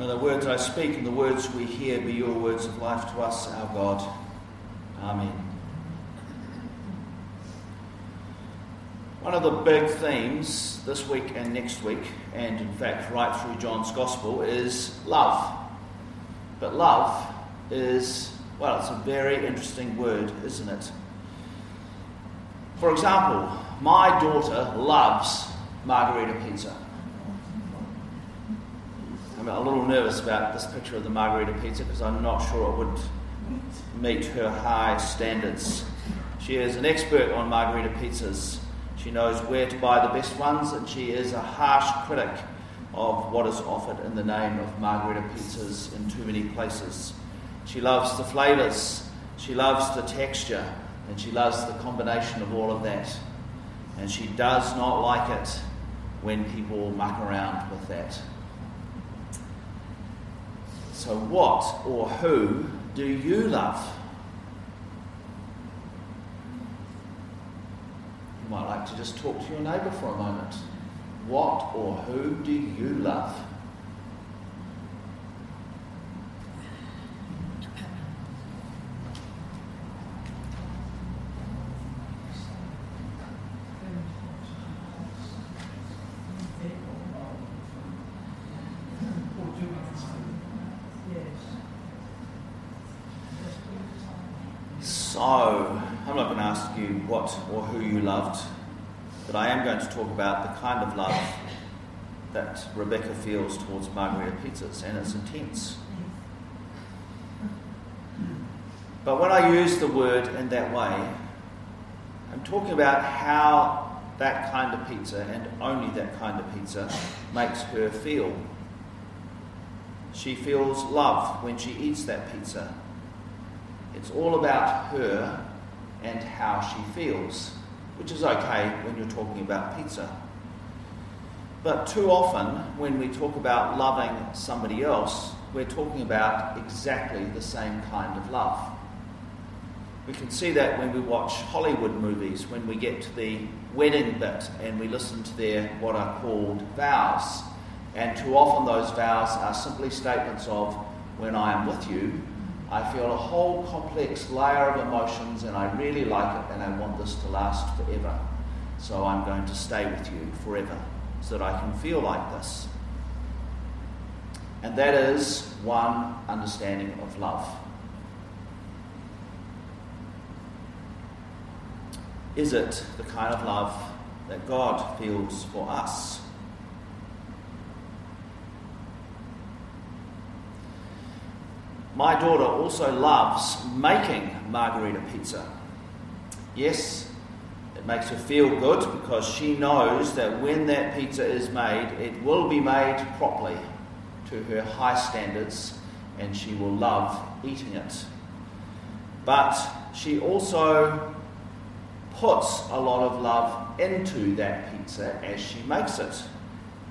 May the words I speak and the words we hear be your words of life to us, our God. Amen. One of the big themes this week and next week, and in fact right through John's Gospel, is love. But love is, well, it's a very interesting word, isn't it? For example, my daughter loves margarita pizza. A little nervous about this picture of the margarita pizza because I'm not sure it would meet her high standards. She is an expert on margarita pizzas. She knows where to buy the best ones, and she is a harsh critic of what is offered in the name of margarita pizzas in too many places. She loves the flavours, she loves the texture, and she loves the combination of all of that. And she does not like it when people muck around with that. So, what or who do you love? You might like to just talk to your neighbour for a moment. What or who do you love? So, I'm not going to ask you what or who you loved, but I am going to talk about the kind of love that Rebecca feels towards margarita pizzas, and it's intense. But when I use the word in that way, I'm talking about how that kind of pizza, and only that kind of pizza, makes her feel. She feels love when she eats that pizza. It's all about her and how she feels, which is okay when you're talking about pizza. But too often, when we talk about loving somebody else, we're talking about exactly the same kind of love. We can see that when we watch Hollywood movies, when we get to the wedding bit and we listen to their what are called vows. And too often, those vows are simply statements of, When I am with you, I feel a whole complex layer of emotions and I really like it and I want this to last forever. So I'm going to stay with you forever so that I can feel like this. And that is one understanding of love. Is it the kind of love that God feels for us? My daughter also loves making margarita pizza. Yes, it makes her feel good because she knows that when that pizza is made, it will be made properly to her high standards and she will love eating it. But she also puts a lot of love into that pizza as she makes it.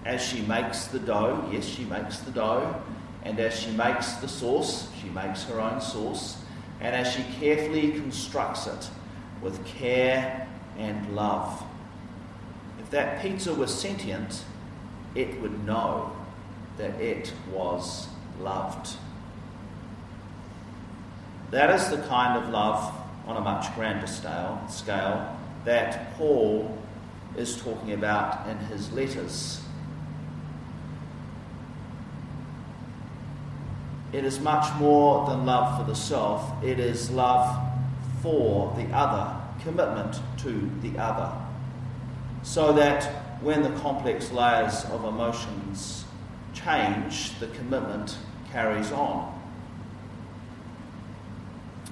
As she makes the dough, yes, she makes the dough, and as she makes the sauce, she makes her own sauce, and as she carefully constructs it with care and love. If that pizza was sentient, it would know that it was loved. That is the kind of love on a much grander scale, scale that Paul is talking about in his letters. It is much more than love for the self, it is love for the other, commitment to the other. So that when the complex layers of emotions change, the commitment carries on.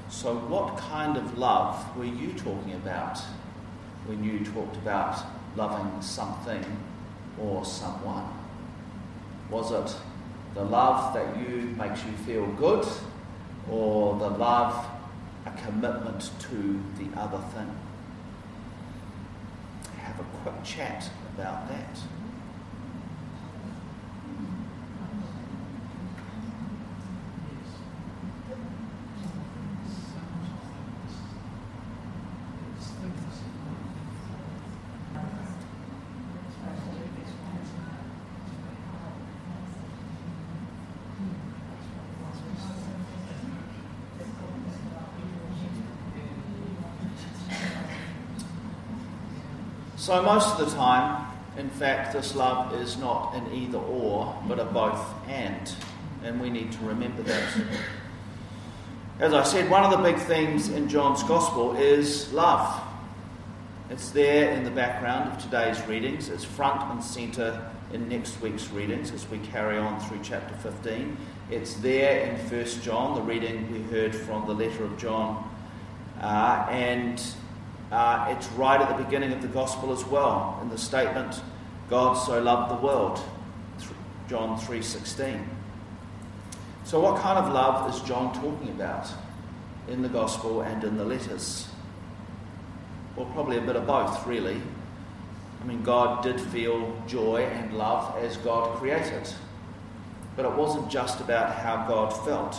So, what kind of love were you talking about when you talked about loving something or someone? Was it the love that you makes you feel good, or the love, a commitment to the other thing? Have a quick chat about that. So, most of the time, in fact, this love is not an either or, but a both and. And we need to remember that. As I said, one of the big themes in John's Gospel is love. It's there in the background of today's readings. It's front and centre in next week's readings as we carry on through chapter 15. It's there in 1 John, the reading we heard from the letter of John. Uh, and uh, it's right at the beginning of the Gospel as well, in the statement, God so loved the world, John 3.16. So what kind of love is John talking about in the Gospel and in the letters? Well, probably a bit of both, really. I mean, God did feel joy and love as God created. But it wasn't just about how God felt.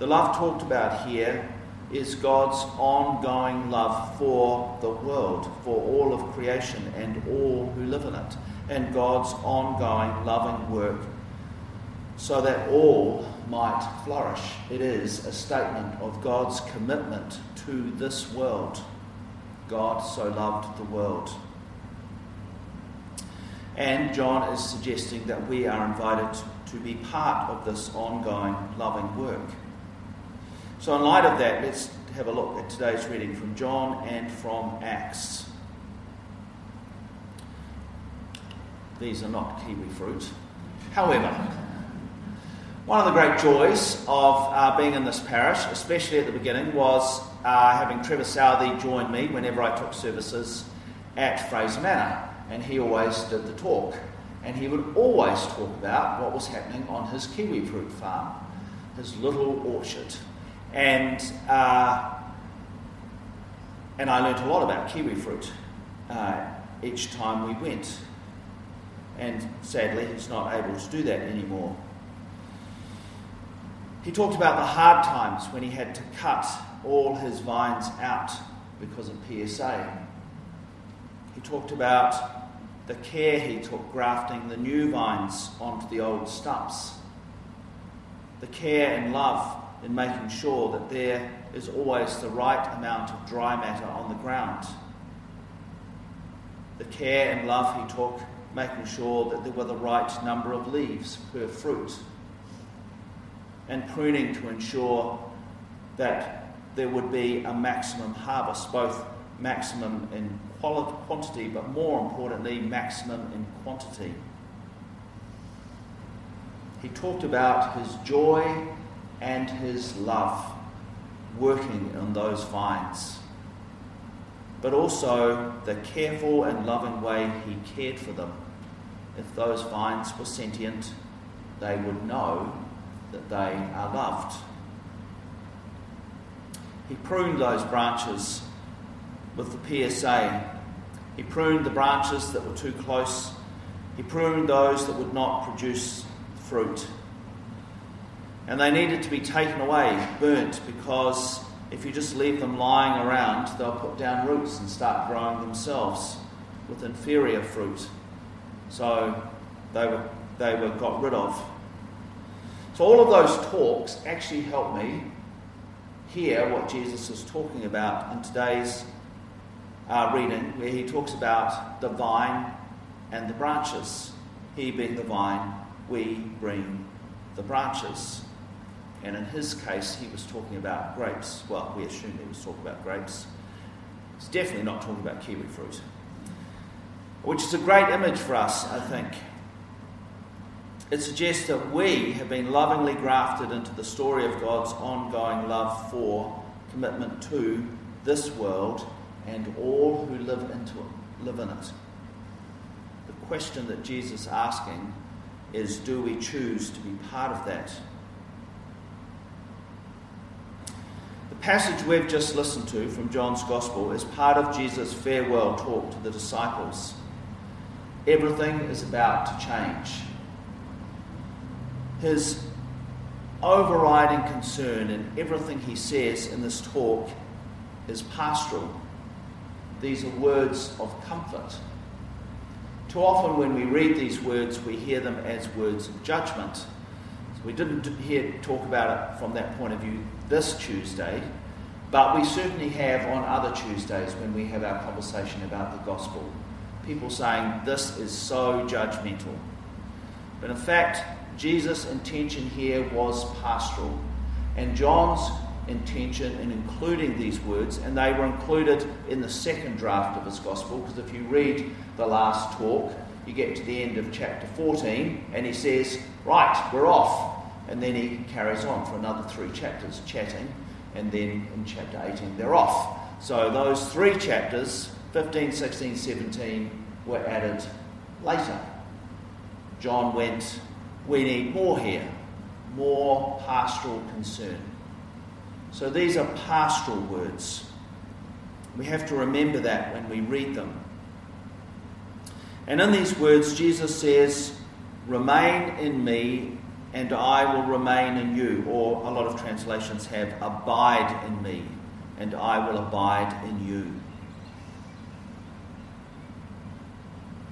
The love talked about here is God's ongoing love for the world, for all of creation and all who live in it, and God's ongoing loving work so that all might flourish. It is a statement of God's commitment to this world. God so loved the world. And John is suggesting that we are invited to be part of this ongoing loving work. So, in light of that, let's have a look at today's reading from John and from Acts. These are not kiwi fruit. However, one of the great joys of uh, being in this parish, especially at the beginning, was uh, having Trevor Southey join me whenever I took services at Fraser Manor. And he always did the talk. And he would always talk about what was happening on his kiwi fruit farm, his little orchard. And, uh, and I learnt a lot about kiwi fruit uh, each time we went. And sadly, he's not able to do that anymore. He talked about the hard times when he had to cut all his vines out because of PSA. He talked about the care he took grafting the new vines onto the old stumps, the care and love in making sure that there is always the right amount of dry matter on the ground, the care and love he took making sure that there were the right number of leaves per fruit and pruning to ensure that there would be a maximum harvest, both maximum in quantity, but more importantly, maximum in quantity. He talked about his joy and his love working in those vines, but also the careful and loving way he cared for them. If those vines were sentient, they would know that they are loved. He pruned those branches with the PSA. He pruned the branches that were too close. He pruned those that would not produce fruit. And they needed to be taken away, burnt, because if you just leave them lying around, they'll put down roots and start growing themselves with inferior fruit. So they were, they were got rid of. So, all of those talks actually help me hear what Jesus is talking about in today's uh, reading, where he talks about the vine and the branches. He being the vine, we bring the branches. And in his case, he was talking about grapes. Well, we assume he was talking about grapes. He's definitely not talking about kiwi fruit, which is a great image for us, I think. It suggests that we have been lovingly grafted into the story of God's ongoing love for, commitment to this world and all who live into it, live in it. The question that Jesus is asking is do we choose to be part of that? Passage we've just listened to from John's Gospel is part of Jesus' farewell talk to the disciples. Everything is about to change his overriding concern in everything he says in this talk is pastoral. These are words of comfort. Too often, when we read these words, we hear them as words of judgment. So we didn't hear talk about it from that point of view this Tuesday, But we certainly have on other Tuesdays when we have our conversation about the gospel. People saying this is so judgmental. But in fact, Jesus' intention here was pastoral. And John's intention in including these words, and they were included in the second draft of his gospel, because if you read the last talk, you get to the end of chapter 14, and he says, Right, we're off. And then he carries on for another three chapters chatting, and then in chapter 18, they're off. So those three chapters, 15, 16, 17, were added later. John went, We need more here, more pastoral concern. So these are pastoral words. We have to remember that when we read them. And in these words, Jesus says, Remain in me, and I will remain in you. Or a lot of translations have, Abide in me, and I will abide in you.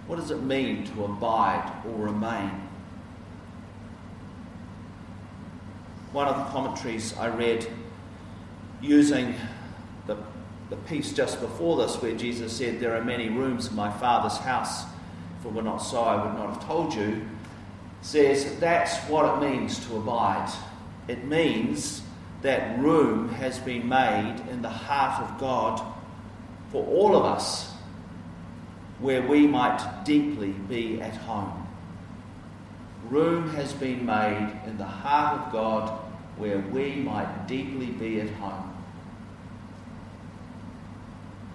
What does it mean to abide or remain? One of the commentaries I read using the, the piece just before this where Jesus said, There are many rooms in my Father's house. If it were not so, I would not have told you. Says that's what it means to abide. It means that room has been made in the heart of God for all of us where we might deeply be at home. Room has been made in the heart of God where we might deeply be at home.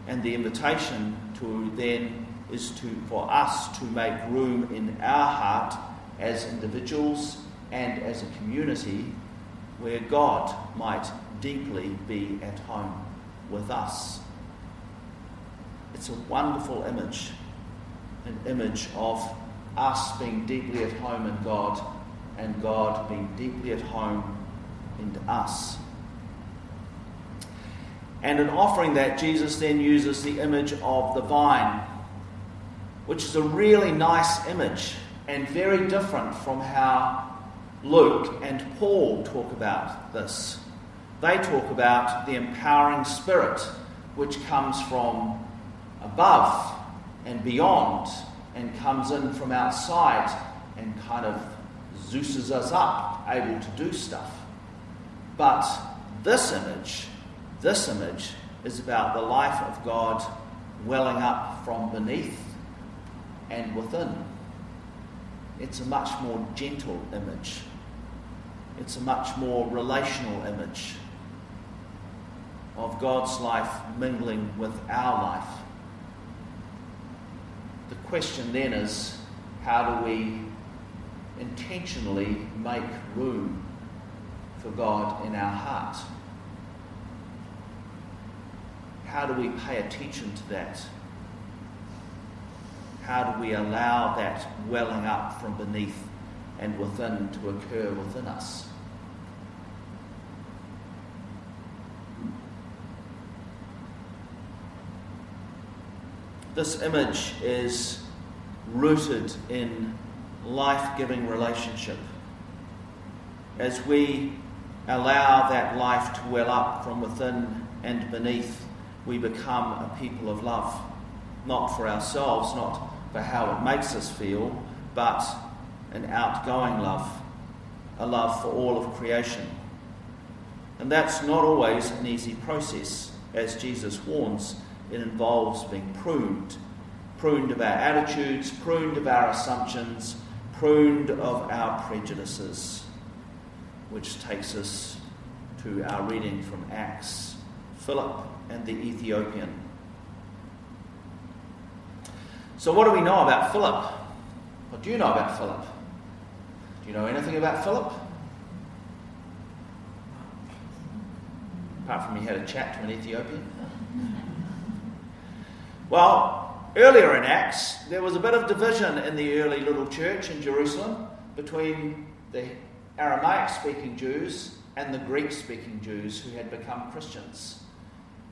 And the invitation to then is to, for us to make room in our heart as individuals and as a community where God might deeply be at home with us. It's a wonderful image, an image of us being deeply at home in God and God being deeply at home in us. And in offering that, Jesus then uses the image of the vine, which is a really nice image and very different from how Luke and Paul talk about this. They talk about the empowering spirit which comes from above and beyond and comes in from outside and kind of juices us up, able to do stuff. But this image this image is about the life of God welling up from beneath and within. It's a much more gentle image. It's a much more relational image of God's life mingling with our life. The question then is how do we intentionally make room for God in our heart? how do we pay attention to that? How do we allow that welling up from beneath and within to occur within us? This image is rooted in life giving relationship. As we allow that life to well up from within and beneath, we become a people of love. Not for ourselves, not for how it makes us feel, but an outgoing love, a love for all of creation. And that's not always an easy process. As Jesus warns, it involves being pruned pruned of our attitudes, pruned of our assumptions, pruned of our prejudices, which takes us to our reading from Acts. Philip and the Ethiopian. So, what do we know about Philip? What do you know about Philip? Do you know anything about Philip? Apart from he had a chat to an Ethiopian. Well, earlier in Acts, there was a bit of division in the early little church in Jerusalem between the Aramaic speaking Jews and the Greek speaking Jews who had become Christians.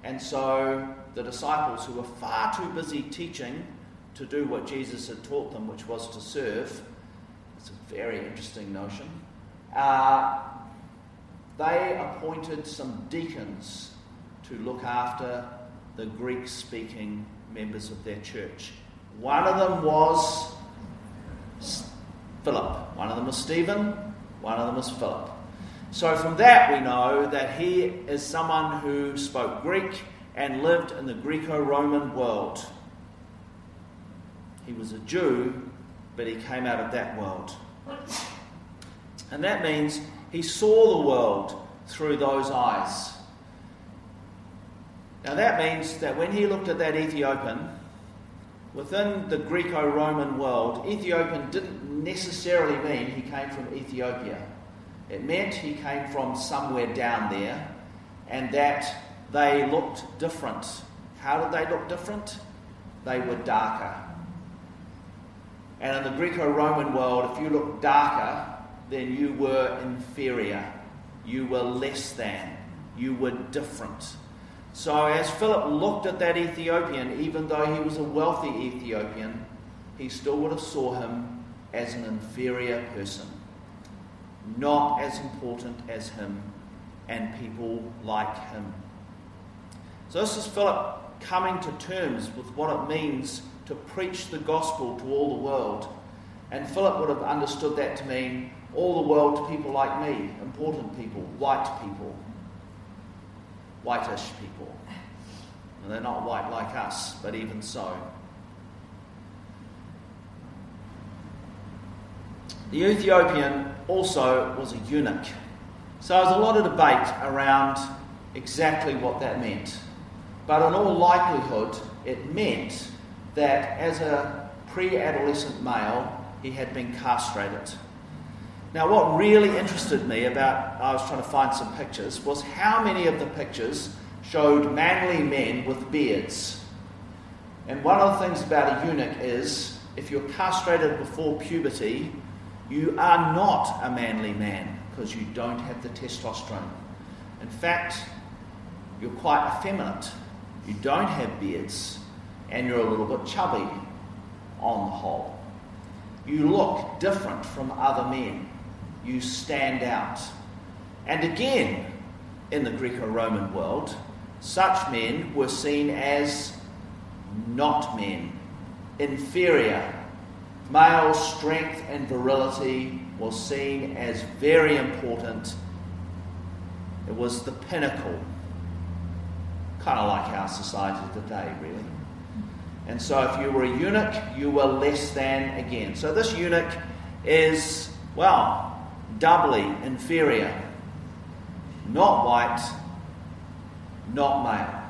And so the disciples, who were far too busy teaching to do what Jesus had taught them, which was to serve, it's a very interesting notion, uh, they appointed some deacons to look after the Greek speaking members of their church. One of them was Philip, one of them was Stephen, one of them was Philip. So, from that, we know that he is someone who spoke Greek and lived in the Greco Roman world. He was a Jew, but he came out of that world. And that means he saw the world through those eyes. Now, that means that when he looked at that Ethiopian, within the Greco Roman world, Ethiopian didn't necessarily mean he came from Ethiopia. It meant he came from somewhere down there and that they looked different. How did they look different? They were darker. And in the Greco Roman world, if you looked darker, then you were inferior. You were less than. You were different. So, as Philip looked at that Ethiopian, even though he was a wealthy Ethiopian, he still would have saw him as an inferior person, not as important as him and people like him. So, this is Philip coming to terms with what it means to preach the gospel to all the world. And Philip would have understood that to mean all the world to people like me, important people, white people, whitish people. And they're not white like us, but even so. The Ethiopian also was a eunuch. So there's a lot of debate around exactly what that meant. But in all likelihood, it meant that as a pre adolescent male, he had been castrated. Now, what really interested me about, I was trying to find some pictures, was how many of the pictures showed manly men with beards. And one of the things about a eunuch is if you're castrated before puberty, you are not a manly man because you don't have the testosterone. In fact, you're quite effeminate. You don't have beards and you're a little bit chubby on the whole. You look different from other men. You stand out. And again, in the Greco Roman world, such men were seen as not men, inferior. Male strength and virility was seen as very important. It was the pinnacle, kind of like our society today, really. And so, if you were a eunuch, you were less than again. So, this eunuch is, well, doubly inferior. Not white, not male.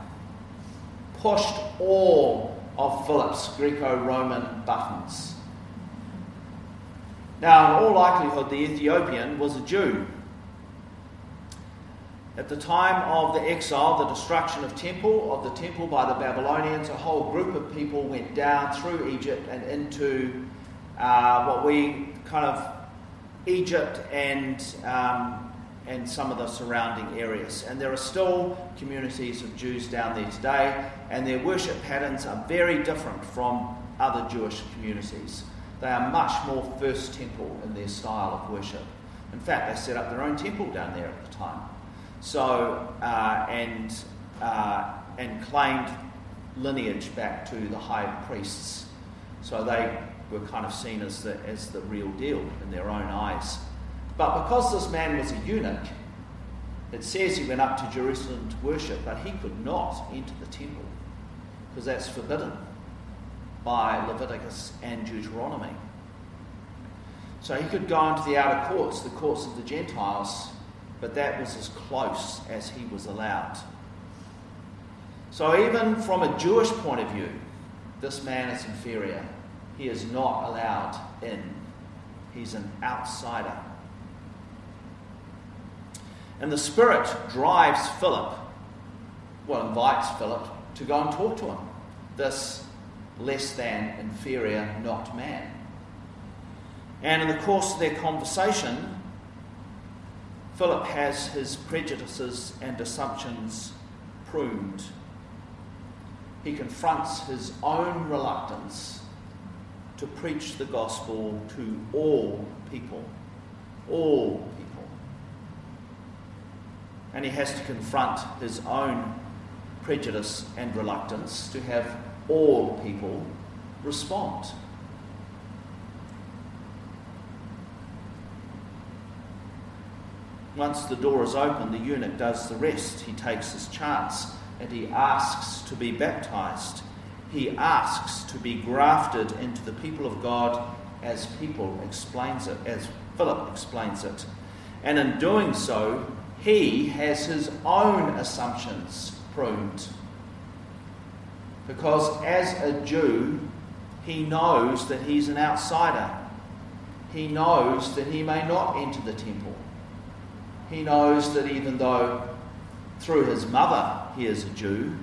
Pushed all of Philip's Greco Roman buttons. Now, in all likelihood, the Ethiopian was a Jew. At the time of the exile, the destruction of temple of the temple by the Babylonians, a whole group of people went down through Egypt and into uh, what we kind of Egypt and um, and some of the surrounding areas. And there are still communities of Jews down there today, and their worship patterns are very different from other Jewish communities. They are much more First Temple in their style of worship. In fact, they set up their own temple down there at the time. So, uh, and, uh, and claimed lineage back to the high priests. So they were kind of seen as the, as the real deal in their own eyes. But because this man was a eunuch, it says he went up to Jerusalem to worship, but he could not enter the temple because that's forbidden by Leviticus and Deuteronomy. So he could go into the outer courts, the courts of the Gentiles, but that was as close as he was allowed. So, even from a Jewish point of view, this man is inferior. He is not allowed in, he's an outsider. And the Spirit drives Philip, well, invites Philip to go and talk to him, this less than, inferior, not man. And in the course of their conversation, Philip has his prejudices and assumptions pruned. He confronts his own reluctance to preach the gospel to all people. All people. And he has to confront his own prejudice and reluctance to have all people respond. Once the door is open, the eunuch does the rest. He takes his chance and he asks to be baptized. He asks to be grafted into the people of God as people explains it, as Philip explains it. And in doing so, he has his own assumptions pruned. Because as a Jew, he knows that he's an outsider. He knows that he may not enter the temple. He knows that even though through his mother he is a Jew,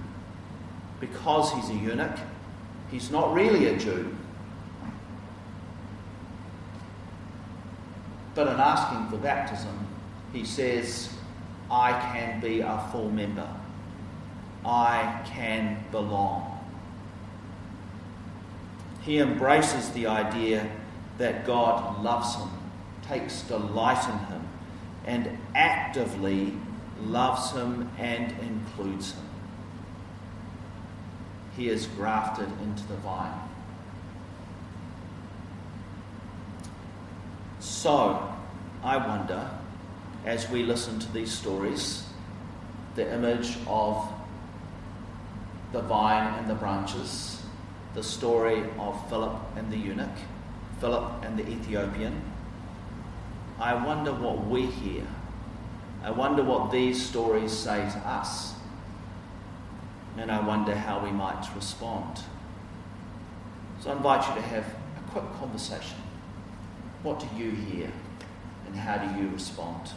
because he's a eunuch, he's not really a Jew. But in asking for baptism, he says, I can be a full member. I can belong. He embraces the idea that God loves him, takes delight in him, and actively loves him and includes him. He is grafted into the vine. So, I wonder, as we listen to these stories, the image of the vine and the branches, the story of Philip and the eunuch, Philip and the Ethiopian, I wonder what we hear. I wonder what these stories say to us. And I wonder how we might respond. So I invite you to have a quick conversation. What do you hear? And how do you respond?